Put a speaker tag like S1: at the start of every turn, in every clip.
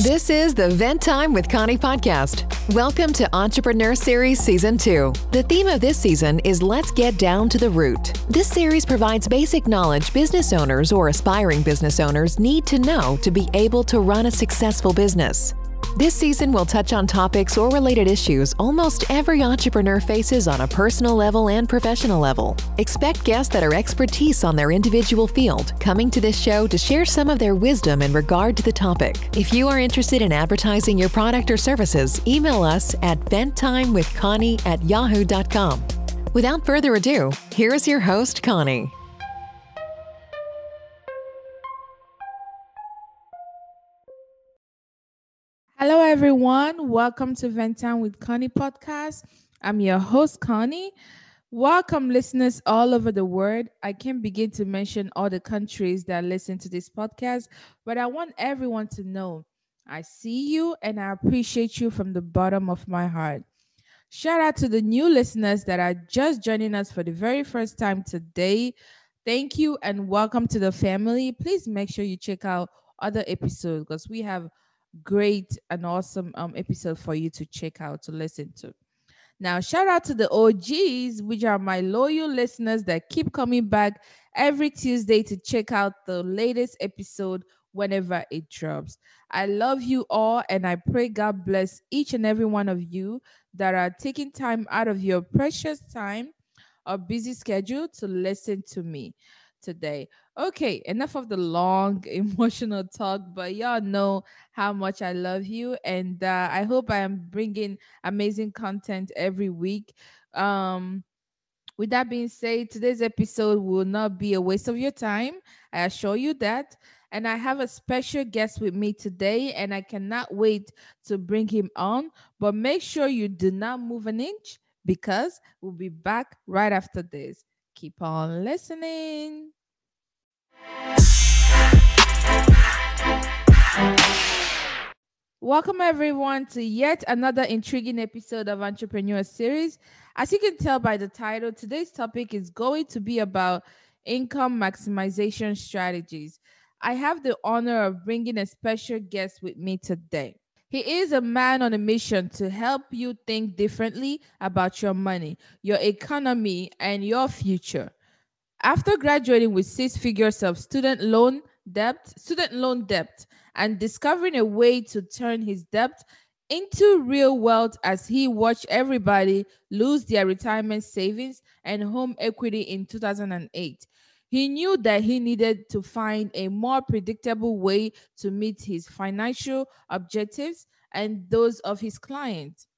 S1: This is the Vent Time with Connie podcast. Welcome to Entrepreneur Series Season 2. The theme of this season is Let's Get Down to the Root. This series provides basic knowledge business owners or aspiring business owners need to know to be able to run a successful business. This season we'll touch on topics or related issues almost every entrepreneur faces on a personal level and professional level. Expect guests that are expertise on their individual field coming to this show to share some of their wisdom in regard to the topic. If you are interested in advertising your product or services, email us at venttimewithconnie at yahoo.com. Without further ado, here is your host, Connie.
S2: Hello, everyone. Welcome to Vent Time with Connie podcast. I'm your host, Connie. Welcome, listeners all over the world. I can't begin to mention all the countries that listen to this podcast, but I want everyone to know I see you and I appreciate you from the bottom of my heart. Shout out to the new listeners that are just joining us for the very first time today. Thank you and welcome to the family. Please make sure you check out other episodes because we have great and awesome um, episode for you to check out to listen to. Now, shout out to the OGs, which are my loyal listeners that keep coming back every Tuesday to check out the latest episode whenever it drops. I love you all, and I pray God bless each and every one of you that are taking time out of your precious time or busy schedule to listen to me today. Okay, enough of the long emotional talk, but y'all know how much I love you, and uh, I hope I am bringing amazing content every week. Um, with that being said, today's episode will not be a waste of your time. I assure you that. And I have a special guest with me today, and I cannot wait to bring him on. But make sure you do not move an inch because we'll be back right after this. Keep on listening. Welcome, everyone, to yet another intriguing episode of Entrepreneur Series. As you can tell by the title, today's topic is going to be about income maximization strategies. I have the honor of bringing a special guest with me today. He is a man on a mission to help you think differently about your money, your economy, and your future. After graduating with six figures of student loan debt, student loan debt, and discovering a way to turn his debt into real wealth as he watched everybody lose their retirement savings and home equity in 2008. He knew that he needed to find a more predictable way to meet his financial objectives and those of his clients.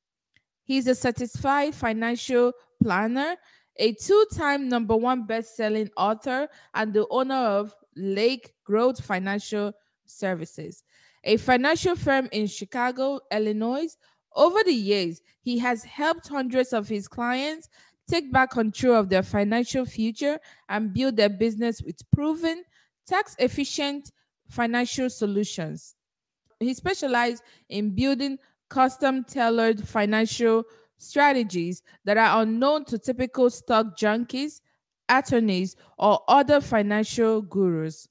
S2: He's a certified financial planner a two time number one best selling author and the owner of Lake Growth Financial Services, a financial firm in Chicago, Illinois. Over the years, he has helped hundreds of his clients take back control of their financial future and build their business with proven, tax efficient financial solutions. He specializes in building custom tailored financial strategies that are unknown to typical stock junkies, attorneys, or other financial gurus.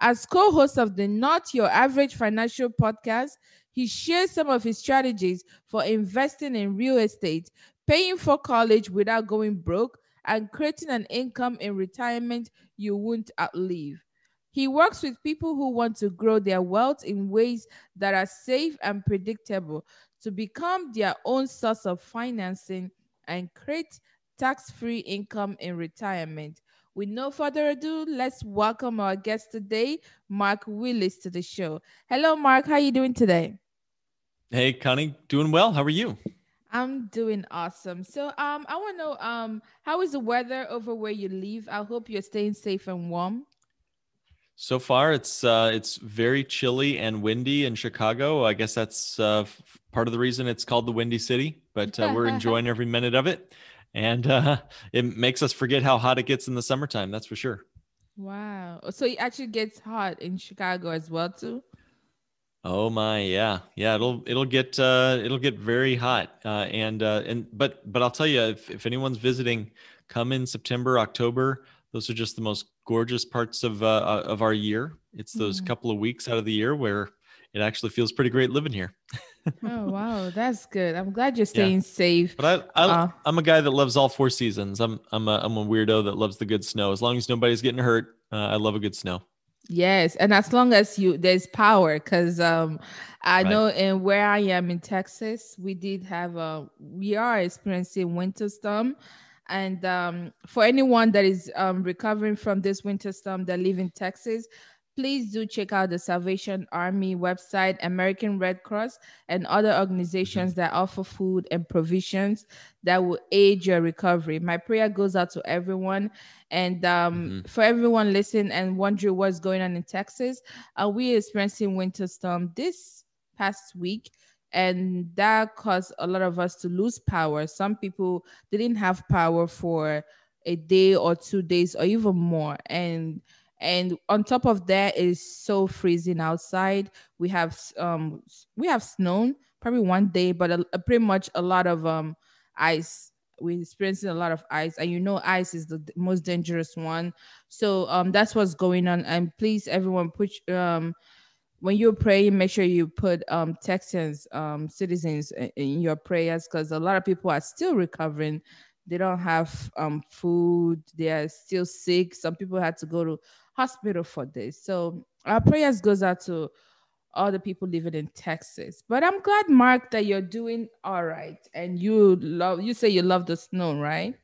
S2: As co host of the Not Your Average Financial podcast, he shares some of his strategies for investing in real estate, paying for college without going broke, and creating an income in retirement you won't outlive. He works with people who want to grow their wealth in ways that are safe and predictable to become their own source of financing and create tax free income in retirement. With no further ado, let's welcome our guest today, Mark Willis, to the show. Hello, Mark. How are you doing today?
S3: Hey, Connie. Doing well. How are you?
S2: I'm doing awesome. So, um, I want to know, um, how is the weather over where you live? I hope you're staying safe and warm.
S3: So far, it's uh, it's very chilly and windy in Chicago. I guess that's uh, part of the reason it's called the Windy City. But uh, we're enjoying every minute of it, and uh, it makes us forget how hot it gets in the summertime. That's for sure.
S2: Wow! So it actually gets hot in Chicago as well too.
S3: Oh my, yeah, yeah. It'll it'll get uh, it'll get very hot, uh, and uh, and but but I'll tell you, if, if anyone's visiting, come in September, October. Those are just the most gorgeous parts of uh, uh, of our year. It's those mm-hmm. couple of weeks out of the year where it actually feels pretty great living here.
S2: oh wow, that's good. I'm glad you're staying yeah. safe.
S3: But I, I uh, I'm a guy that loves all four seasons. I'm I'm a I'm a weirdo that loves the good snow. As long as nobody's getting hurt, uh, I love a good snow.
S2: Yes, and as long as you there's power, because um, I right. know in where I am in Texas, we did have a we are experiencing winter storm, and um, for anyone that is um recovering from this winter storm that live in Texas, please do check out the Salvation Army website, American Red Cross, and other organizations mm-hmm. that offer food and provisions that will aid your recovery. My prayer goes out to everyone. And um, mm-hmm. for everyone listening and wondering what's going on in Texas, uh, we experiencing winter storm this past week. And that caused a lot of us to lose power. Some people didn't have power for a day or two days or even more. And and on top of that is so freezing outside. We have um we have snow probably one day but a, a pretty much a lot of um ice. We're experiencing a lot of ice. And you know ice is the most dangerous one. So um that's what's going on. And please everyone put um when you're praying make sure you put um texans um citizens in, your prayers because a lot of people are still recovering they don't have um food they are still sick some people had to go to hospital for this. So our prayers goes out to all the people living in Texas. But I'm glad, Mark, that you're doing all right and you love you say you love the snow, right?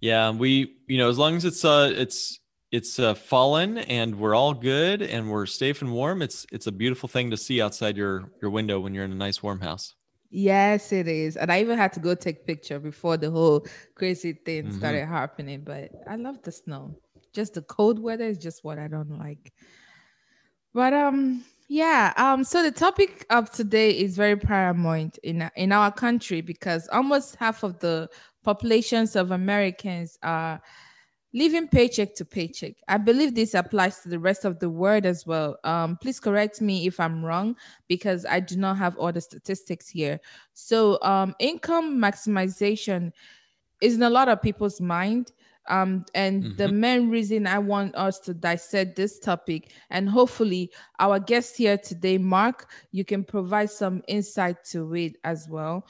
S3: Yeah, we you know, as long as it's uh it's it's uh, fallen and we're all good and we're safe and warm, it's it's a beautiful thing to see outside your your window when you're in a nice warm house.
S2: Yes, it is. And I even had to go take picture before the whole crazy thing mm-hmm. started happening. But I love the snow just the cold weather is just what I don't like. But um yeah, um so the topic of today is very paramount in in our country because almost half of the populations of Americans are living paycheck to paycheck. I believe this applies to the rest of the world as well. Um, please correct me if I'm wrong because I do not have all the statistics here. So, um, income maximization is in a lot of people's mind. Um, and mm-hmm. the main reason I want us to dissect this topic, and hopefully our guest here today, Mark, you can provide some insight to it as well.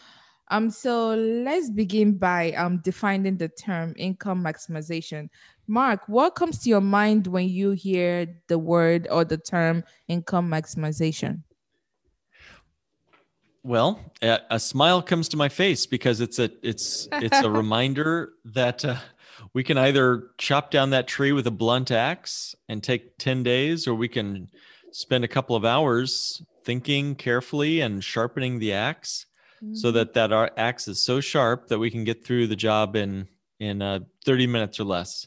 S2: Um, so let's begin by um, defining the term income maximization. Mark, what comes to your mind when you hear the word or the term income maximization?
S3: Well, a, a smile comes to my face because it's a it's it's a reminder that uh, we can either chop down that tree with a blunt axe and take 10 days, or we can spend a couple of hours thinking carefully and sharpening the axe mm-hmm. so that that our axe is so sharp that we can get through the job in in uh, 30 minutes or less.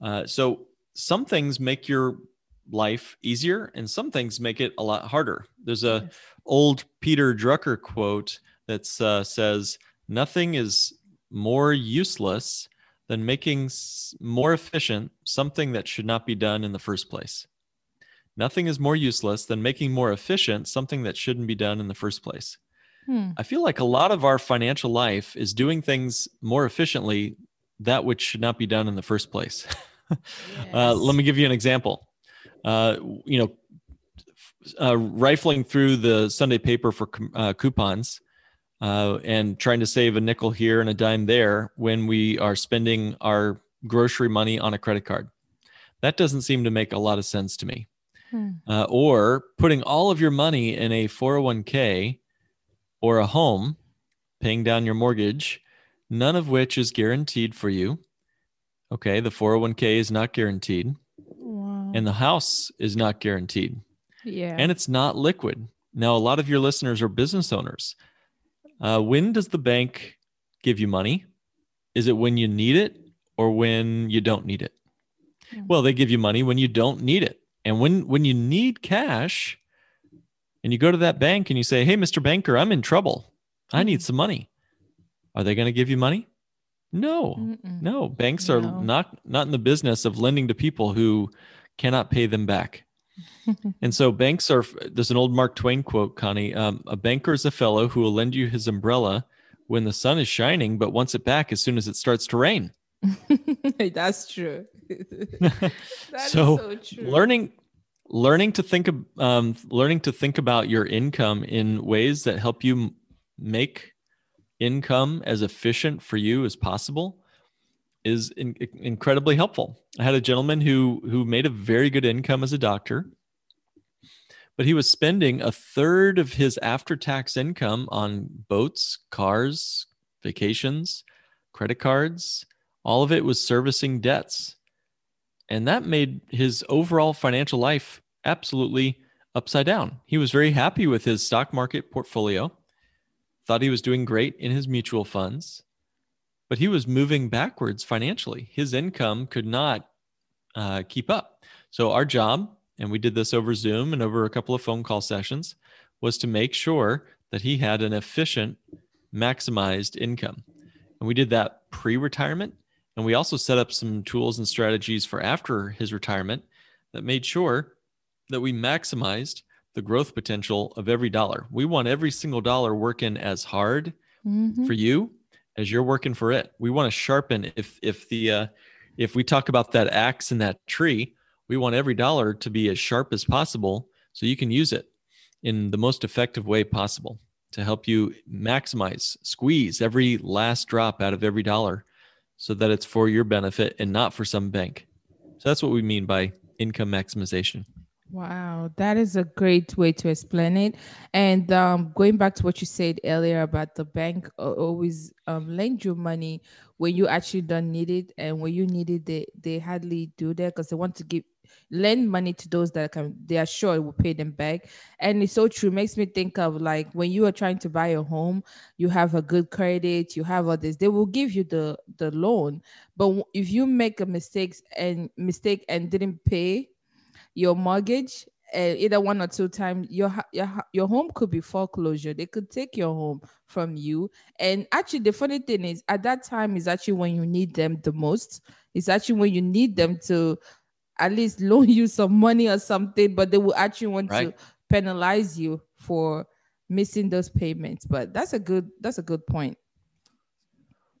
S3: Uh, so some things make your life easier and some things make it a lot harder. There's a yes. old Peter Drucker quote that uh, says, nothing is more useless than making more efficient something that should not be done in the first place. Nothing is more useless than making more efficient something that shouldn't be done in the first place. Hmm. I feel like a lot of our financial life is doing things more efficiently that which should not be done in the first place. yes. uh, let me give you an example. Uh, you know, uh, rifling through the Sunday paper for uh, coupons uh, and trying to save a nickel here and a dime there when we are spending our grocery money on a credit card. That doesn't seem to make a lot of sense to me. Hmm. Uh, or putting all of your money in a 401k or a home, paying down your mortgage, none of which is guaranteed for you. Okay, the 401k is not guaranteed, wow. and the house is not guaranteed.
S2: Yeah.
S3: And it's not liquid. Now, a lot of your listeners are business owners. Uh, when does the bank give you money? Is it when you need it or when you don't need it? Hmm. Well, they give you money when you don't need it. And when when you need cash and you go to that bank and you say, "Hey, Mr. Banker, I'm in trouble. I need hmm. some money." Are they going to give you money? No. Mm-mm. No, banks are no. not not in the business of lending to people who cannot pay them back. and so banks are there's an old mark twain quote connie um, a banker is a fellow who will lend you his umbrella when the sun is shining but wants it back as soon as it starts to rain
S2: that's true
S3: so, so true. learning learning to think um, learning to think about your income in ways that help you make income as efficient for you as possible is in, incredibly helpful. I had a gentleman who who made a very good income as a doctor, but he was spending a third of his after-tax income on boats, cars, vacations, credit cards. All of it was servicing debts. And that made his overall financial life absolutely upside down. He was very happy with his stock market portfolio, thought he was doing great in his mutual funds, but he was moving backwards financially. His income could not uh, keep up. So, our job, and we did this over Zoom and over a couple of phone call sessions, was to make sure that he had an efficient, maximized income. And we did that pre retirement. And we also set up some tools and strategies for after his retirement that made sure that we maximized the growth potential of every dollar. We want every single dollar working as hard mm-hmm. for you as you're working for it. We want to sharpen if if the uh, if we talk about that axe and that tree, we want every dollar to be as sharp as possible so you can use it in the most effective way possible to help you maximize, squeeze every last drop out of every dollar so that it's for your benefit and not for some bank. So that's what we mean by income maximization.
S2: Wow, that is a great way to explain it. And um, going back to what you said earlier about the bank always um, lend you money when you actually don't need it, and when you need it, they they hardly do that because they want to give lend money to those that can they are sure it will pay them back. And it's so true. It makes me think of like when you are trying to buy a home, you have a good credit, you have all this, they will give you the the loan. But if you make a mistake and mistake and didn't pay your mortgage uh, either one or two times your your your home could be foreclosure. They could take your home from you. And actually the funny thing is at that time is actually when you need them the most. It's actually when you need them to at least loan you some money or something but they will actually want right. to penalize you for missing those payments. But that's a good that's a good point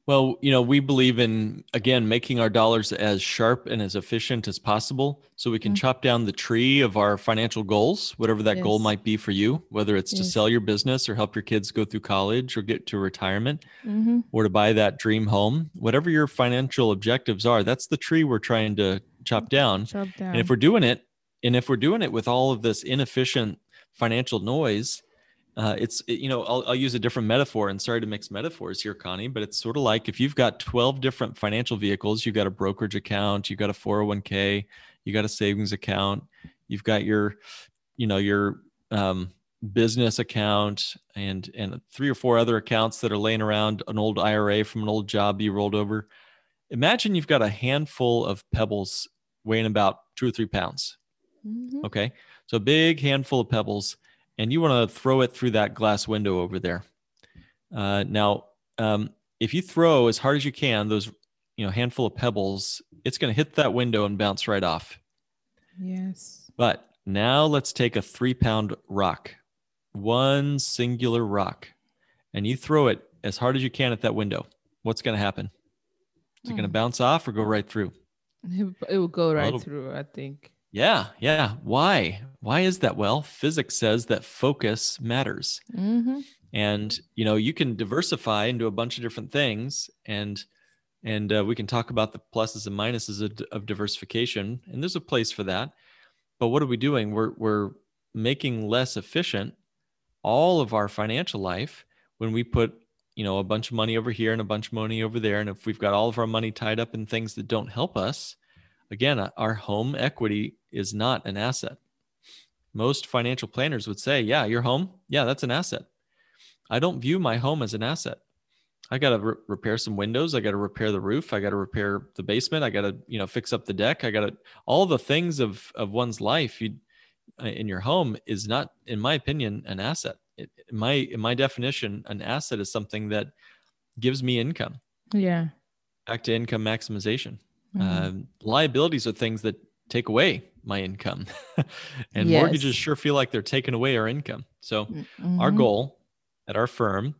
S3: well, you know, we believe in, again, making our dollars as sharp and as efficient as possible so we can mm-hmm. chop down the tree of our financial goals, whatever that yes. goal might be for you, whether it's yes. to sell your business or help your kids go through college or get to retirement mm-hmm. or to buy that dream home. Whatever your financial objectives are, that's the tree we're trying to chop down. Chop down. And if we're doing it, and if we're doing it with all of this inefficient financial noise, uh, it's it, you know I'll, I'll use a different metaphor and sorry to mix metaphors here connie but it's sort of like if you've got 12 different financial vehicles you've got a brokerage account you've got a 401k you got a savings account you've got your you know your um, business account and and three or four other accounts that are laying around an old ira from an old job you rolled over imagine you've got a handful of pebbles weighing about two or three pounds mm-hmm. okay so a big handful of pebbles and you want to throw it through that glass window over there. Uh, now, um, if you throw as hard as you can those, you know, handful of pebbles, it's going to hit that window and bounce right off.
S2: Yes.
S3: But now let's take a three pound rock, one singular rock, and you throw it as hard as you can at that window. What's going to happen? Is it going to hmm. bounce off or go right through?
S2: It will go right through, I think.
S3: Yeah, yeah. Why? Why is that? Well, physics says that focus matters. Mm-hmm. And you know, you can diversify into a bunch of different things, and and uh, we can talk about the pluses and minuses of, of diversification. And there's a place for that. But what are we doing? We're we're making less efficient all of our financial life when we put you know a bunch of money over here and a bunch of money over there and if we've got all of our money tied up in things that don't help us again our home equity is not an asset. Most financial planners would say, yeah, your home, yeah, that's an asset. I don't view my home as an asset. I got to re- repair some windows. I got to repair the roof. I got to repair the basement. I got to, you know, fix up the deck. I got to all the things of of one's life you, uh, in your home is not, in my opinion, an asset. It, in my in my definition, an asset is something that gives me income.
S2: Yeah.
S3: Back to income maximization. Mm-hmm. Uh, liabilities are things that take away my income. and yes. mortgages sure feel like they're taking away our income. So, mm-hmm. our goal at our firm,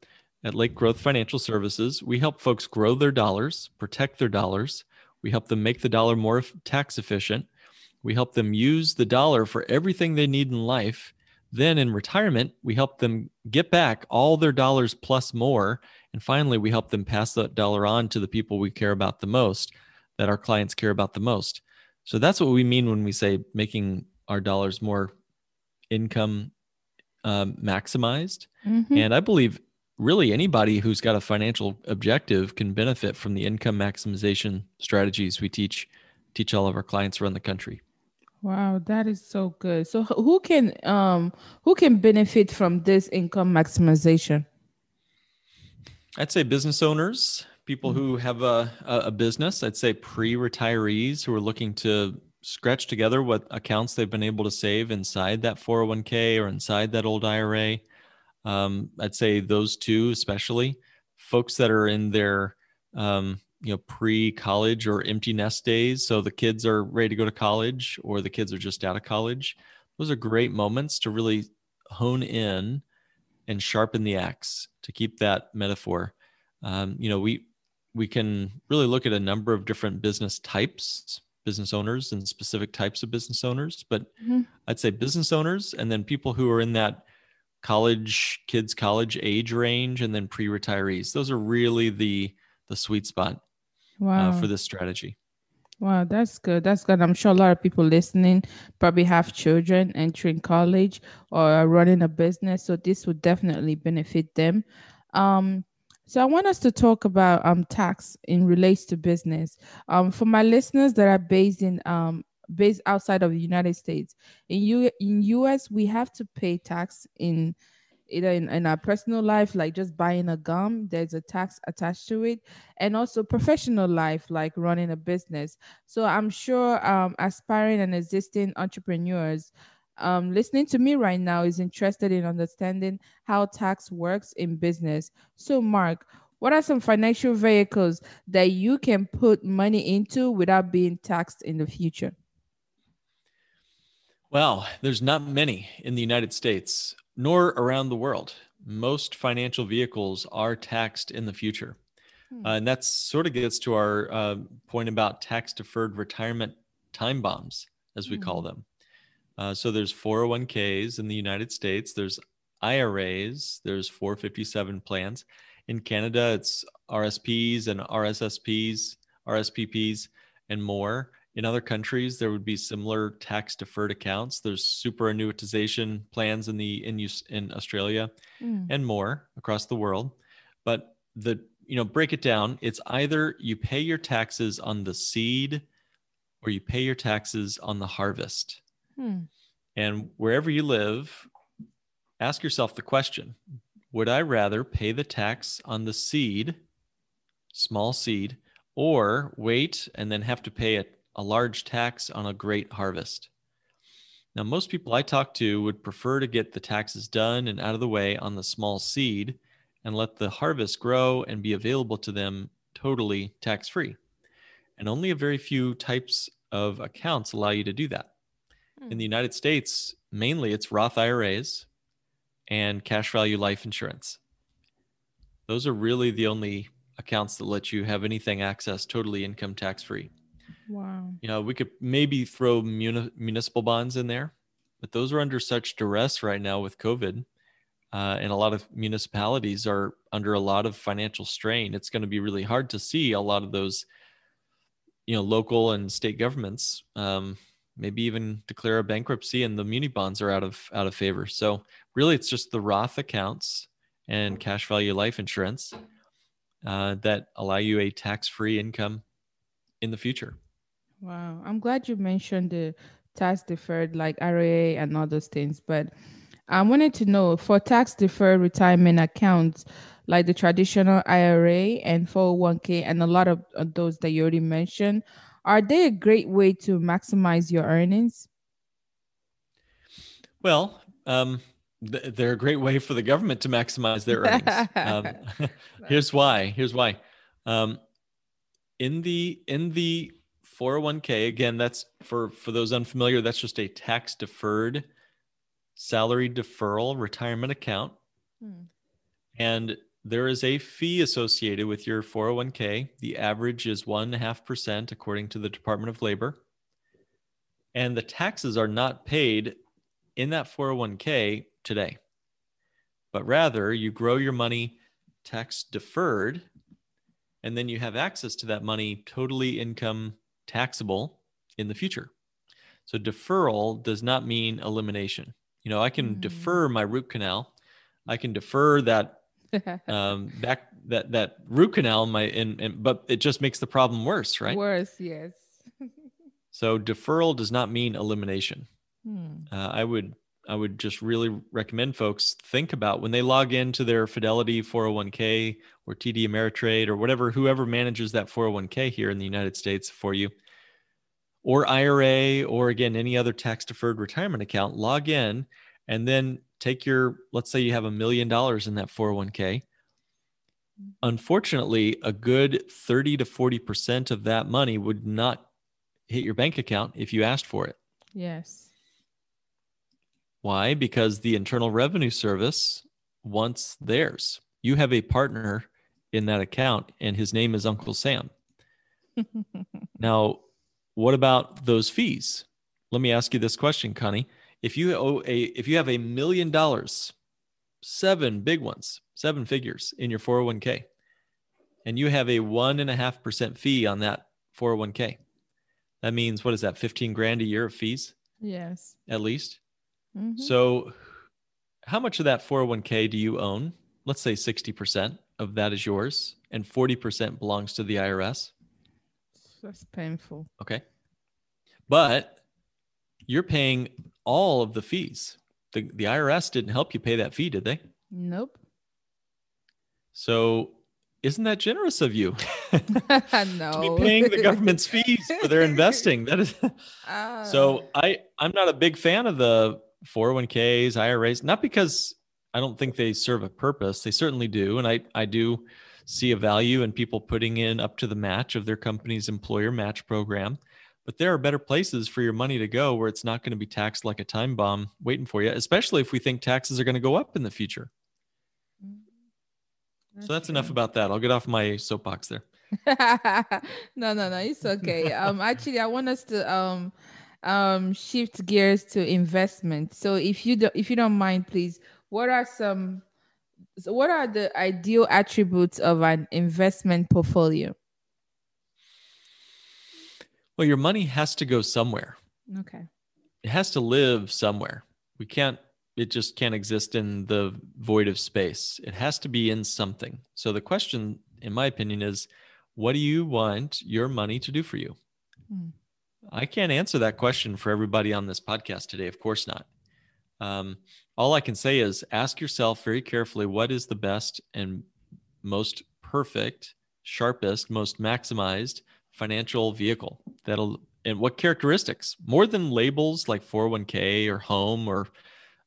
S3: at Lake Growth Financial Services, we help folks grow their dollars, protect their dollars. We help them make the dollar more tax efficient. we help them use the dollar for everything they need in life. Then in retirement, we help them get back all their dollars plus more. And finally, we help them pass that dollar on to the people we care about the most, that our clients care about the most. So that's what we mean when we say making our dollars more income um, maximized. Mm-hmm. And I believe really anybody who's got a financial objective can benefit from the income maximization strategies we teach teach all of our clients around the country.
S2: Wow, that is so good. So who can um who can benefit from this income maximization?
S3: I'd say business owners, people who mm-hmm. have a, a business. I'd say pre-retirees who are looking to scratch together what accounts they've been able to save inside that 401k or inside that old IRA. Um, I'd say those two, especially folks that are in their um, you know pre-college or empty nest days, so the kids are ready to go to college or the kids are just out of college. Those are great moments to really hone in and sharpen the axe to keep that metaphor. Um, you know, we we can really look at a number of different business types, business owners, and specific types of business owners. But mm-hmm. I'd say business owners, and then people who are in that college kids college age range and then pre-retirees those are really the the sweet spot wow. uh, for this strategy
S2: wow that's good that's good i'm sure a lot of people listening probably have children entering college or running a business so this would definitely benefit them um so I want us to talk about um tax in relates to business. Um, for my listeners that are based in um based outside of the United States. In U in US, we have to pay tax in either in, in our personal life, like just buying a gum, there's a tax attached to it, and also professional life, like running a business. So I'm sure um, aspiring and existing entrepreneurs um, listening to me right now is interested in understanding how tax works in business. So, Mark, what are some financial vehicles that you can put money into without being taxed in the future?
S3: Well, there's not many in the United States nor around the world. Most financial vehicles are taxed in the future. Hmm. Uh, and that sort of gets to our uh, point about tax deferred retirement time bombs, as we hmm. call them. Uh, so there's 401ks in the United States, there's IRAs, there's 457 plans. In Canada, it's RSPs and RSSPs, RSPPs, and more. In other countries, there would be similar tax deferred accounts. There's super annuitization plans in the in use in Australia mm. and more across the world. But the you know break it down. It's either you pay your taxes on the seed or you pay your taxes on the harvest. Hmm. And wherever you live, ask yourself the question Would I rather pay the tax on the seed, small seed, or wait and then have to pay a a large tax on a great harvest. Now, most people I talk to would prefer to get the taxes done and out of the way on the small seed and let the harvest grow and be available to them totally tax free. And only a very few types of accounts allow you to do that. Hmm. In the United States, mainly it's Roth IRAs and cash value life insurance. Those are really the only accounts that let you have anything access totally income tax free.
S2: Wow.
S3: You know, we could maybe throw muni- municipal bonds in there, but those are under such duress right now with COVID. Uh, and a lot of municipalities are under a lot of financial strain. It's going to be really hard to see a lot of those, you know, local and state governments um, maybe even declare a bankruptcy, and the muni bonds are out of out of favor. So really, it's just the Roth accounts and cash value life insurance uh, that allow you a tax free income in the future.
S2: Wow. I'm glad you mentioned the tax deferred like IRA and all those things. But I wanted to know for tax deferred retirement accounts, like the traditional IRA and 401k, and a lot of those that you already mentioned, are they a great way to maximize your earnings?
S3: Well, um, th- they're a great way for the government to maximize their earnings. um, here's why. Here's why. Um, in the in the 401k again that's for for those unfamiliar that's just a tax deferred salary deferral retirement account hmm. and there is a fee associated with your 401k the average is 1.5% according to the department of labor and the taxes are not paid in that 401k today, but rather you grow your money tax deferred, and then you have access to that money totally income taxable in the future. So deferral does not mean elimination. You know, I can mm. defer my root canal. I can defer that um, back that that root canal might in but it just makes the problem worse, right?
S2: Worse, yes.
S3: so deferral does not mean elimination. Hmm. Uh, I would I would just really recommend folks think about when they log into their Fidelity 401k or TD Ameritrade or whatever, whoever manages that 401k here in the United States for you, or IRA, or again, any other tax deferred retirement account, log in and then take your, let's say you have a million dollars in that 401k. Unfortunately, a good 30 to 40% of that money would not hit your bank account if you asked for it.
S2: Yes.
S3: Why? Because the Internal Revenue Service wants theirs. You have a partner in that account, and his name is Uncle Sam. now, what about those fees? Let me ask you this question, Connie. If you owe a if you have a million dollars, seven big ones, seven figures in your 401k, and you have a one and a half percent fee on that 401k, that means what is that? 15 grand a year of fees?
S2: Yes.
S3: At least. Mm-hmm. So how much of that 401k do you own? Let's say 60% of that is yours and 40% belongs to the IRS.
S2: That's painful.
S3: Okay. But you're paying all of the fees. The, the IRS didn't help you pay that fee, did they?
S2: Nope.
S3: So isn't that generous of you?
S2: no.
S3: to be paying the government's fees for their investing. That is uh, so I I'm not a big fan of the 401ks, IRAs, not because I don't think they serve a purpose. They certainly do. And I, I do see a value in people putting in up to the match of their company's employer match program. But there are better places for your money to go where it's not going to be taxed like a time bomb waiting for you, especially if we think taxes are going to go up in the future. That's so that's true. enough about that. I'll get off my soapbox there.
S2: no, no, no, it's okay. um, actually, I want us to um, um, shift gears to investment. So, if you do, if you don't mind, please, what are some so what are the ideal attributes of an investment portfolio?
S3: Well, your money has to go somewhere.
S2: Okay.
S3: It has to live somewhere. We can't it just can't exist in the void of space. It has to be in something. So the question in my opinion is what do you want your money to do for you? Hmm. I can't answer that question for everybody on this podcast today. Of course not. Um, all I can say is ask yourself very carefully what is the best and most perfect, sharpest, most maximized financial vehicle that'll and what characteristics more than labels like 401k or home or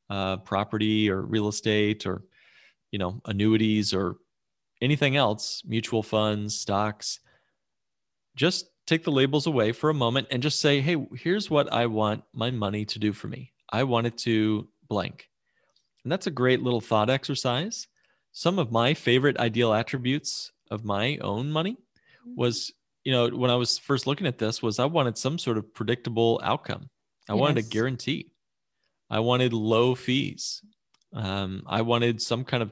S3: uh, property or real estate or you know annuities or anything else mutual funds stocks just take the labels away for a moment and just say hey here's what i want my money to do for me i want it to blank and that's a great little thought exercise. Some of my favorite ideal attributes of my own money mm-hmm. was, you know, when I was first looking at this, was I wanted some sort of predictable outcome. I yes. wanted a guarantee. I wanted low fees. Um, I wanted some kind of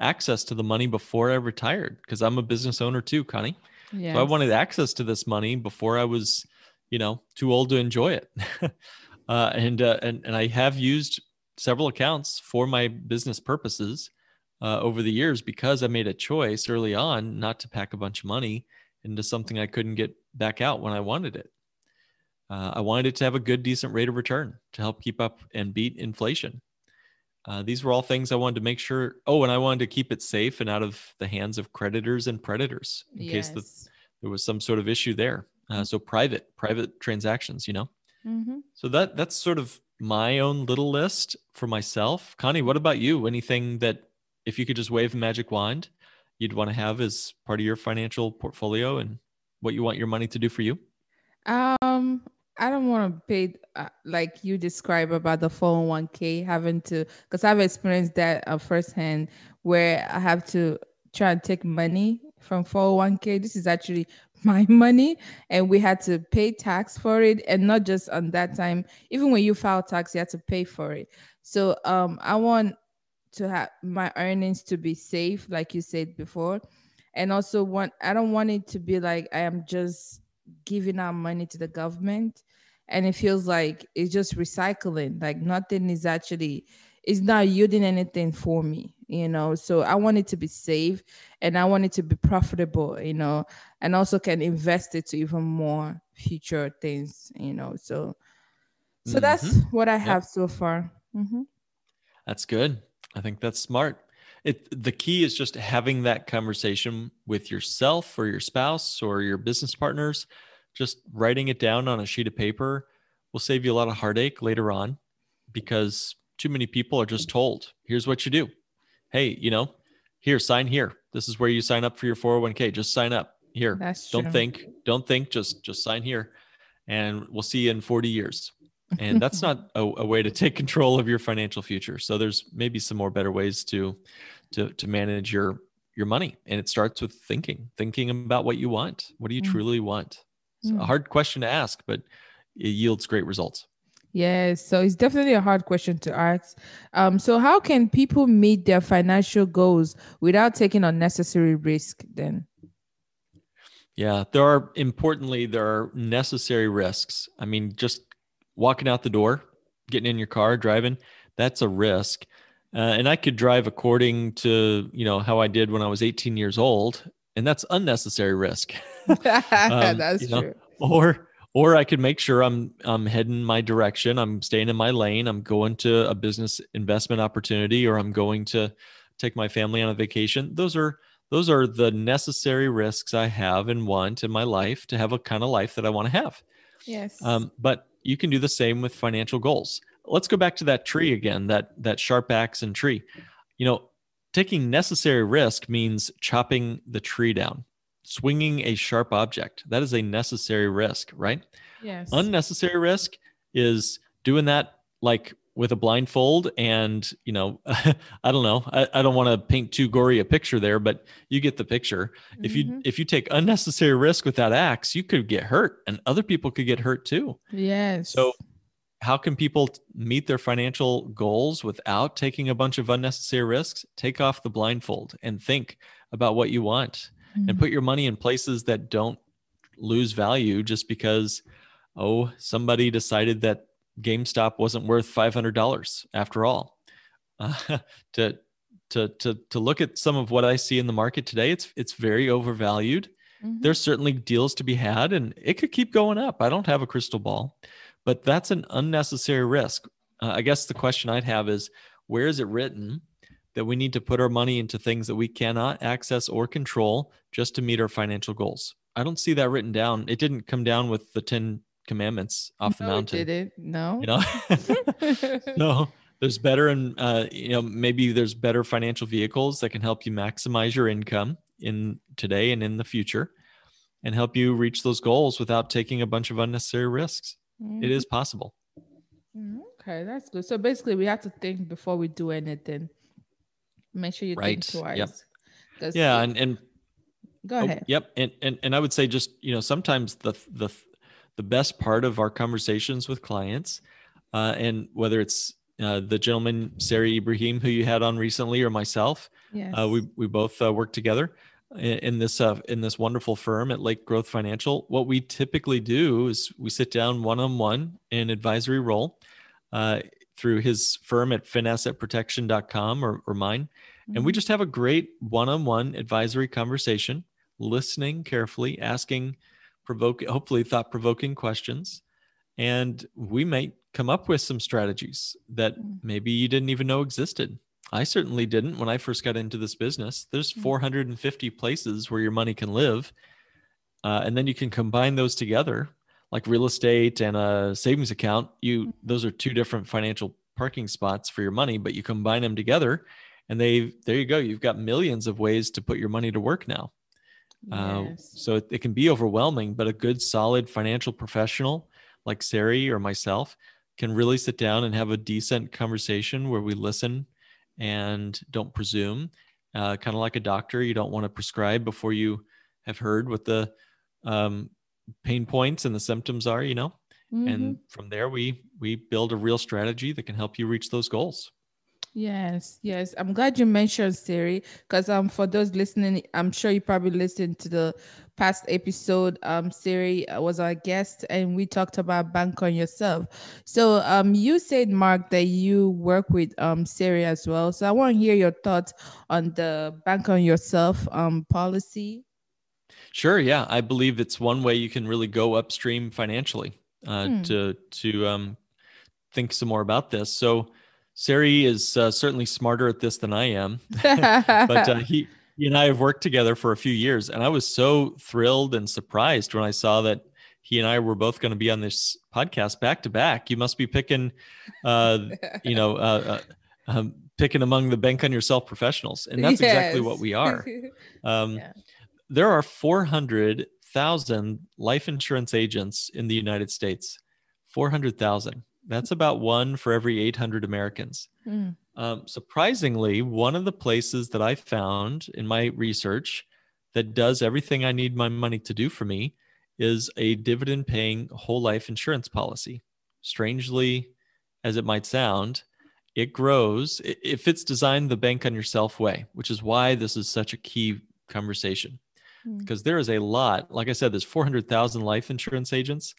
S3: access to the money before I retired because I'm a business owner too, Connie. Yes. So I wanted access to this money before I was, you know, too old to enjoy it. uh, and uh, and and I have used several accounts for my business purposes uh, over the years because I made a choice early on not to pack a bunch of money into something I couldn't get back out when I wanted it. Uh, I wanted it to have a good, decent rate of return to help keep up and beat inflation. Uh, these were all things I wanted to make sure. Oh, and I wanted to keep it safe and out of the hands of creditors and predators in yes. case the, there was some sort of issue there. Uh, so private, private transactions, you know. Mm-hmm. So that that's sort of my own little list for myself. Connie, what about you? Anything that if you could just wave a magic wand, you'd want to have as part of your financial portfolio and what you want your money to do for you?
S2: Um, I don't want to pay uh, like you describe about the 401k having to because I've experienced that uh, firsthand where I have to try and take money from 401k. This is actually my money and we had to pay tax for it and not just on that time even when you file tax you had to pay for it so um i want to have my earnings to be safe like you said before. And also want i don't want it to be like i am just giving out money to the government. And it feels like it's just recycling like nothing is actually it's not yielding anything for me you know? So i want it to be safe and i want it to be profitable you know? And also can invest it to even more future things you know? So so mm-hmm. that's what i have yep. so far. Mm-hmm.
S3: that's good i think that's smart it the key is just having that conversation with yourself or your spouse or your business partners just writing it down on a sheet of paper will save you a lot of heartache later on because too many people are just told, here's what you do. Hey, you know, here, sign here. This is where you sign up for your 401k. Just sign up here. That's don't think, don't think, just just sign here. And we'll see you in 40 years. And that's not a, a way to take control of your financial future. So there's maybe some more better ways to to to manage your your money. And it starts with thinking, thinking about what you want. What do you mm. truly want? It's mm. a hard question to ask, but it yields great results.
S2: Yes, so it's definitely a hard question to ask. Um, so how can people meet their financial goals without taking unnecessary risk then?
S3: Yeah, there are importantly, there are necessary risks. I mean, just walking out the door, getting in your car, driving, that's a risk. Uh, and I could drive according to, you know, how I did when I was 18 years old, and that's unnecessary risk.
S2: um, that's true. Know?
S3: Or or I could make sure I'm I'm heading my direction. I'm staying in my lane. I'm going to a business investment opportunity, or I'm going to take my family on a vacation. Those are those are the necessary risks I have and want in my life to have a kind of life that I want to have.
S2: Yes.
S3: Um, but you can do the same with financial goals. Let's go back to that tree again. That that sharp axe and tree. You know, taking necessary risk means chopping the tree down swinging a sharp object. That is a necessary risk, right?
S2: Yes.
S3: Unnecessary risk is doing that like with a blindfold and you know i don't know i, I don't want to paint too gory a picture there but you get the picture mm-hmm. if you mm-hmm. if you take unnecessary risk with that axe you could get hurt and other people could get hurt too
S2: yes
S3: so how can people meet their financial goals without taking a bunch of unnecessary risks take off the blindfold and think about what you want mm-hmm. and put your money in places that don't lose value just because oh somebody decided that GameStop wasn't worth $500 after all. Uh, to to to to look at some of what I see in the market today, it's it's very overvalued. Mm-hmm. There's certainly deals to be had, and it could keep going up. I don't have a crystal ball, but that's an unnecessary risk. Uh, I guess the question I'd have is, where is it written that we need to put our money into things that we cannot access or control just to meet our financial goals. I don't see that written down. It didn't come down with the 10 commandments off no, the mountain.
S2: Did it? No.
S3: You know? no. There's better and uh, you know maybe there's better financial vehicles that can help you maximize your income in today and in the future and help you reach those goals without taking a bunch of unnecessary risks. Mm-hmm. It is possible.
S2: Mm-hmm. Okay, that's good. So basically we have to think before we do anything. Make sure you right. think twice.
S3: Yep. Yeah, and and
S2: go oh, ahead.
S3: Yep, and, and and I would say just you know sometimes the the the best part of our conversations with clients, uh, and whether it's uh, the gentleman Sari Ibrahim who you had on recently or myself, yes. uh, we we both uh, work together in, in this uh, in this wonderful firm at Lake Growth Financial. What we typically do is we sit down one on one in advisory role. Uh, through his firm at finassetprotection.com or, or mine. Mm-hmm. And we mm-hmm. just have a great one on one advisory conversation, listening carefully, asking provoke, hopefully thought provoking questions. And we might come up with some strategies that mm. maybe you didn't even know existed. I certainly didn't when I first got into this business. There's mm. 450 places where your money can live. Uh, and then you can combine those together like real estate and a savings account, you mm-hmm. those are two different financial parking spots for your money, but you combine them together and they there you go. You've got millions of ways to put your money to work now. Uh, yes. So it, it, can be overwhelming, but a good, solid financial professional like Sari or myself can really sit down and have a decent conversation where we listen and don't presume. Uh, kind of like a doctor, you don't want to prescribe before you have heard what the um, pain points and the symptoms are, you know,
S2: Mhm.
S3: and from there we we build a real strategy that can help you reach those goals.
S2: Yes, yes. I'm glad you mentioned Siri because um for those listening, I'm sure you probably listened to the past episode. Um Siri uh, was our guest and we talked about bank on yourself. So um you said Mark that you work with um Siri as well. So I want to hear your thoughts on the bank on yourself um policy.
S3: Sure, yeah, I believe it's one way you can really go upstream financially uh,
S2: Hmm.
S3: to to um, think some more about this. So Sari is uh, certainly smarter at this than I am, but uh, he he and I have worked together for a few years, and I was so thrilled and surprised when I saw that he and I were both going to be on this podcast back to back. You must be picking, uh, you know, uh, uh, um, picking among the bank on yourself professionals, and that's exactly what we are. Um,
S2: Yeah.
S3: There are 400,000 life insurance agents in the United States. 400,000. That's about one for every 800 Americans.
S2: Hmm.
S3: Um, surprisingly, one of the places that I found in my research that does everything I need my money to do for me is a dividend paying whole life insurance policy. Strangely, as it might sound, it grows if it's designed the bank on yourself way, which is why this is such a key conversation.
S2: Hmm.
S3: Because there is a lot, like I said, there's 400,000 life insurance agents,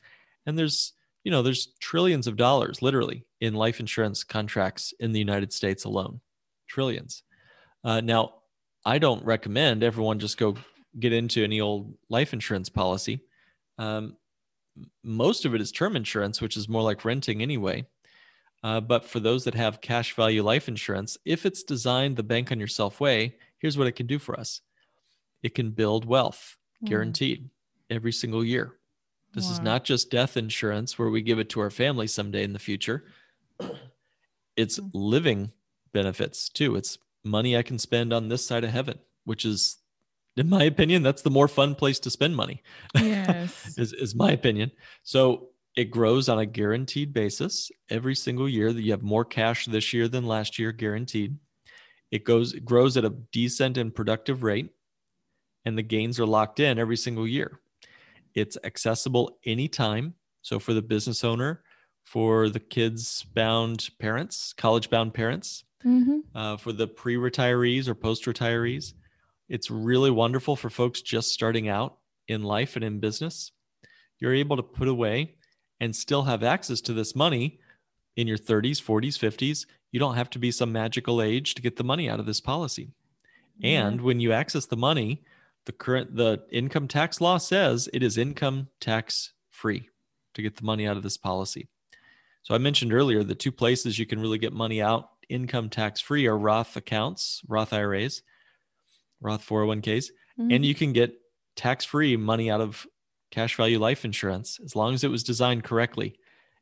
S3: and there's you know there's trillions of dollars literally in life insurance contracts in the united states alone. Trillions. Uh, now i don't recommend everyone just go get into any old life insurance policy. Um, most of it is term insurance which is more like renting anyway. Uh, but for those that have cash value life insurance if it's designed the bank on yourself way here's what it can do for us. It can build wealth
S2: Hmm.
S3: guaranteed every single year this is not just death insurance where we give it to our family someday in the future. It's
S2: Mm.
S3: living benefits too. It's money I can spend on this side of heaven, which is, in my opinion, that's the more fun place to spend money,
S2: Yes.
S3: is, is my opinion. So it grows on a guaranteed basis every single year that you have more cash this year than last year, guaranteed. It goes it grows at a decent and productive rate, and the gains are locked in every single year. It's accessible anytime. So for the business owner, for the kids bound parents, college bound parents,
S2: Mhm.
S3: uh, for the pre retirees or post retirees, it's really wonderful for folks just starting out in life and in business. You're able to put away and still have access to this money in your 30s, 40s, 50s. You don't have to be some magical age to get the money out of this policy. And when you access the money, the current the income tax law says it is income tax free to get the money out of this policy. So I mentioned earlier the two places you can really get money out income tax free are Roth accounts, Roth IRAs, Roth 401ks,
S2: Mhm.
S3: and you can get tax free money out of cash value life insurance as long as it was designed correctly.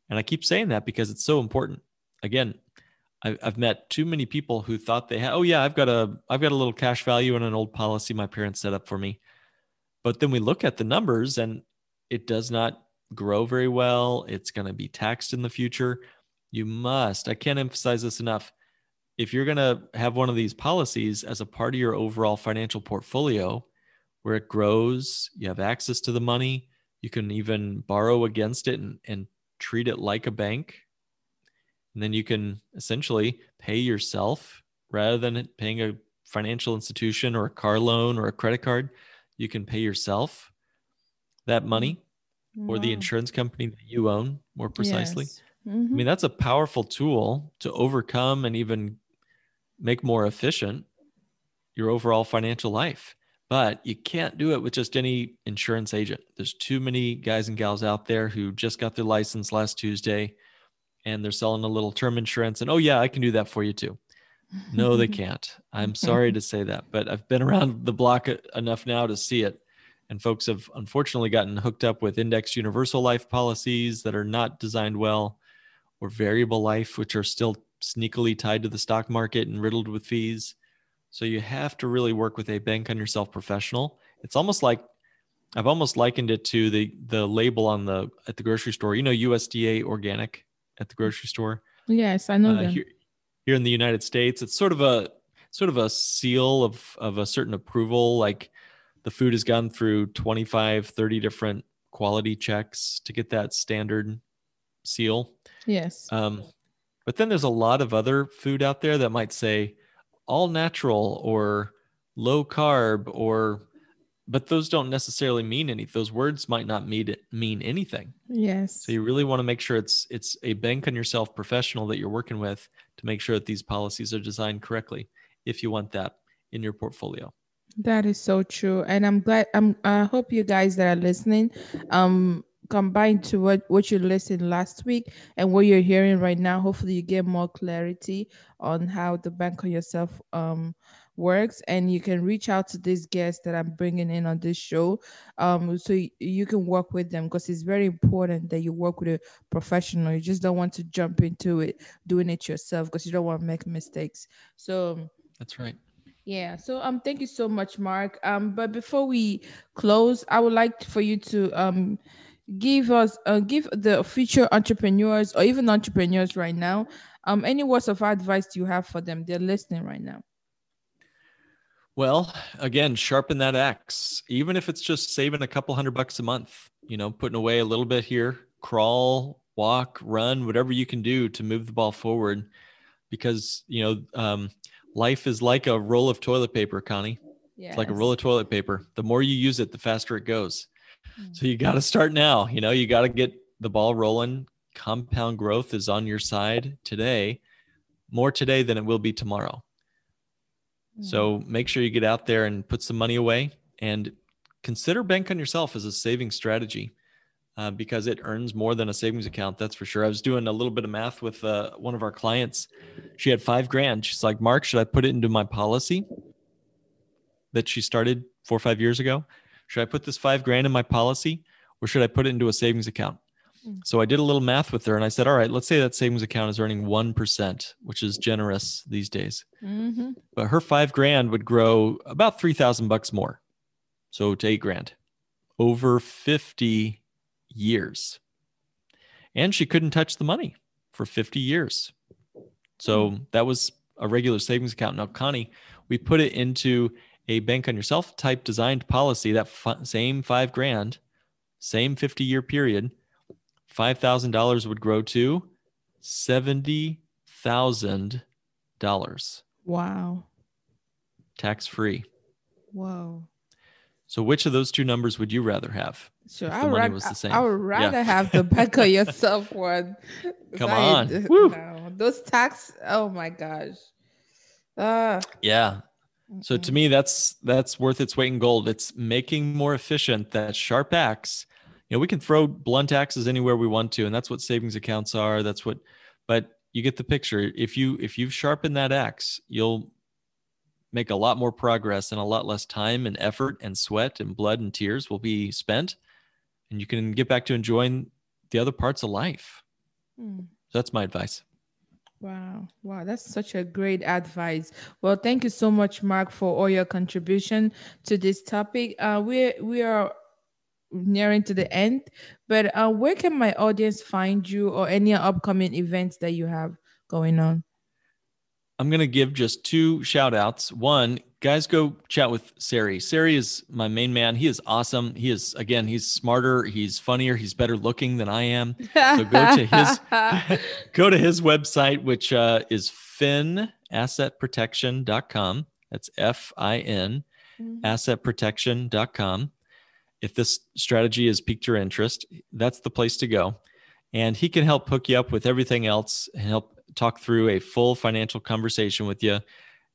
S3: And I keep saying that because it's so important. Again, I- I've met too many people who thought they had, oh yeah, I've got a, I've got a little cash value in an old policy my parents set up for me. But then we look at the numbers and it does not grow very well. It's going to be taxed in the future. You must, I can't emphasize this enough. If you're going to have one of these policies as a part of your overall financial portfolio where it grows, you have access to the money, you can even borrow against it and, and treat it like a bank. And then you can essentially pay yourself rather than paying a financial institution or a car loan or a credit card. You can pay yourself that money or the insurance company that you own more precisely.
S2: Yes.
S3: I
S2: Mhm.
S3: mean, that's a powerful tool to overcome and even make more efficient your overall financial life. But you can't do it with just any insurance agent. There's too many guys and gals out there who just got their license last Tuesday and they're selling a little term insurance and, oh, yeah, I can do that for you too. No, they can't. I'm sorry to say that, but I've been around the block e- enough now to see it. And folks have unfortunately gotten hooked up with index universal life policies that are not designed well, or variable life, which are still sneakily tied to the stock market and riddled with fees. So you have to really work with a bank on yourself professional. It's almost like I've almost likened it to the the label on the at the grocery store. You know, USDA organic at the grocery store
S2: Yes, I know
S3: uh,
S2: them.
S3: here, here in the United States. It's sort of a sort of a seal of of a certain approval. Like the food has gone through 25, 30 different quality checks to get that standard seal.
S2: Yes.
S3: Um, but then there's a lot of other food out there that might say all natural or low carb or but those don't necessarily mean anything. Those words might not mean it, mean anything.
S2: Yes.
S3: So you really want to make sure it's it's a bank on yourself professional that you're working with to make sure that these policies are designed correctly if you want that in your portfolio.
S2: That is so true, and I'm glad. I'm. I hope you guys that are listening, um, combined to what what you listened last week and what you're hearing right now. Hopefully, you get more clarity on how the bank on yourself um works and you can reach out to these guests that i'm bringing in on this show um, so y- you can work with them because it's very important that you work with a professional. You just don't want to jump into it doing it yourself because you don't want to make mistakes. So
S3: that's right.
S2: yeah so um thank you so much mark. Um but before we close i would like for you to um give us uh, give the future entrepreneurs or even entrepreneurs right now um any words of advice do you have for them? They're listening right now
S3: well, again, sharpen that axe. Even if it's just saving a couple hundred bucks a month, you know, putting away a little bit here, crawl, walk, run, whatever you can do to move the ball forward. Because, you know, um, life is like a roll of toilet paper, Connie. Yes. It's like a roll of toilet paper. The more you use it, the faster it goes. Mm-hmm. So you got to start now. You know, you got to get the ball rolling. Compound growth is on your side today, more today than it will be tomorrow. So mm. make sure you get out there and put some money away and consider bank on yourself as a saving strategy uh, because it earns more than a savings account. That's for sure. I was doing a little bit of math with uh, one of our clients. She had five grand. She's like, Mark, should I put it into my policy that she started four or five years ago? Should I put this five grand in my policy or should I put it into a savings account? Mm. So I did a little math with her and I said, all right, let's say that savings account is earning 1%, which is generous these days. Mm-hmm. But her five grand would grow about 3,000 bucks more. So to eight grand over 50 years. And she couldn't touch the money for 50 years. So mm. that was a regular savings account. Now, Connie, we put it into a bank on yourself type designed policy, that f- same five grand, same 50 year period $5,000 would grow to $70,000.
S2: Wow.
S3: Tax free.
S2: Whoa.
S3: So which of those two numbers would you rather have?
S2: Sure, I would, rather, I would rather yeah. have the bank on yourself one.
S3: Come on.
S2: No, those tax, oh my gosh. Uh,
S3: yeah. So to me, that's that's worth its weight in gold. It's making more efficient that sharp axe you know, we can throw blunt axes anywhere we want to, and that's what savings accounts are. That's what, but you get the picture. If you if you've sharpened that axe, you'll make a lot more progress and a lot less time and effort and sweat and blood and tears will be spent, and you can get back to enjoying the other parts of life. Hmm. So that's my advice.
S2: Wow. Wow. That's such a great advice. Well, thank you so much, Mark, for all your contribution to this topic. Uh, we we are nearing to the end, but uh, where can my audience find you or any upcoming events that you have going on?
S3: I'm going to give just two shout outs. One, guys, go chat with Sari. Sari is my main man. He is awesome. He is, again, he's smarter, he's funnier, he's better looking than I am. So go to his, go to his website, which uh, is finassetprotection.com. That's F I N, mm-hmm. assetprotection.com if this strategy has piqued your interest, that's the place to go. And he can help hook you up with everything else and help talk through a full financial conversation with you.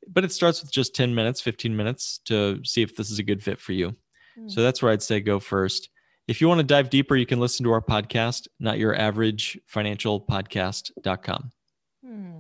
S3: But it starts with just 10 minutes, 15 minutes to see if this is a good fit for you. Mm. So that's where I'd say go first. If you want to dive deeper, you can listen to our podcast, not your average financial podcast.com.
S2: Hmm.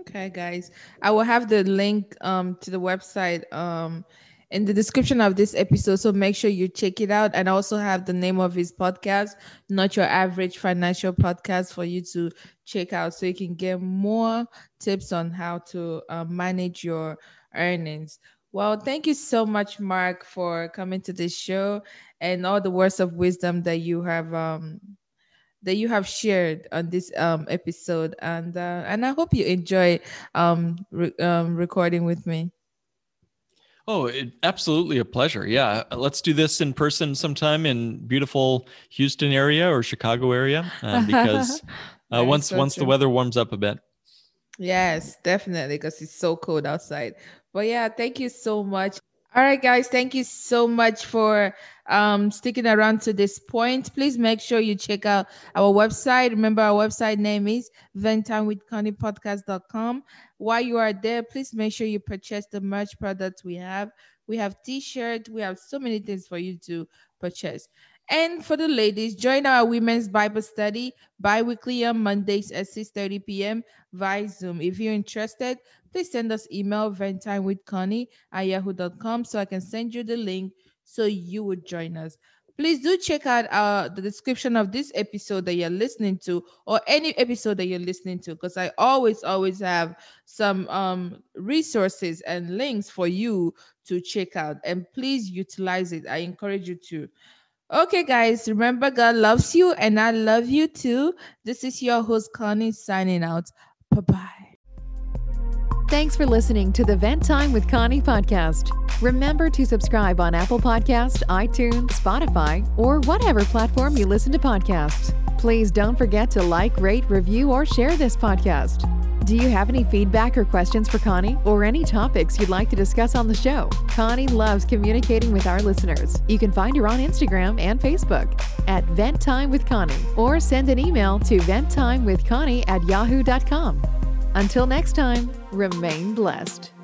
S2: Okay, guys. I will have the link um, to the website um, in the description of this episode. So make sure you check it out. And also have the name of his podcast, Not Your Average Financial Podcast, for you to check out so you can get more tips on how to uh, manage your earnings. Well, thank you so much, Mark, for coming to this show and all the words of wisdom that you have um, that you have shared on this um, episode. And uh, and I hope you enjoy um, re- um, recording with me.
S3: Oh, it, absolutely a pleasure. Yeah, let's do this in person sometime in beautiful Houston area or Chicago area uh, because uh, once so once true. the weather warms up a bit.
S2: Yes, definitely because it's so cold outside. But yeah, thank you so much. All right, guys, thank you so much for um, sticking around to this point. Please make sure you check out our website. Remember, our website name is venttimewithconniepodcast.com. While you are there, please make sure you purchase the merch products we have. We have t-shirts. We have so many things for you to purchase. And for the ladies, join our women's Bible study bi-weekly on Mondays at 6:30 p.m. via Zoom. If you're interested, please send us email venttimewithconnie at yahoo.com so I can send you the link so you would join us. Please do check out uh, the description of this episode that you're listening to or any episode that you're listening to because I always, always have some um, resources and links for you to check out. And please utilize it. I encourage you to. Okay, guys, remember God loves you and I love you too. This is your host, Connie, signing out. Bye bye.
S1: Thanks for listening to the Vent Time with Connie podcast. Remember to subscribe on Apple Podcast, iTunes, Spotify, or whatever platform you listen to podcasts. Please don't forget to like, rate, review, or share this podcast. Do you have any feedback or questions for Connie or any topics you'd like to discuss on the show? Connie loves communicating with our listeners. You can find her on Instagram and Facebook at Vent Time with Connie or send an email to venttimewithconnie at yahoo.com. Until next time, remain blessed.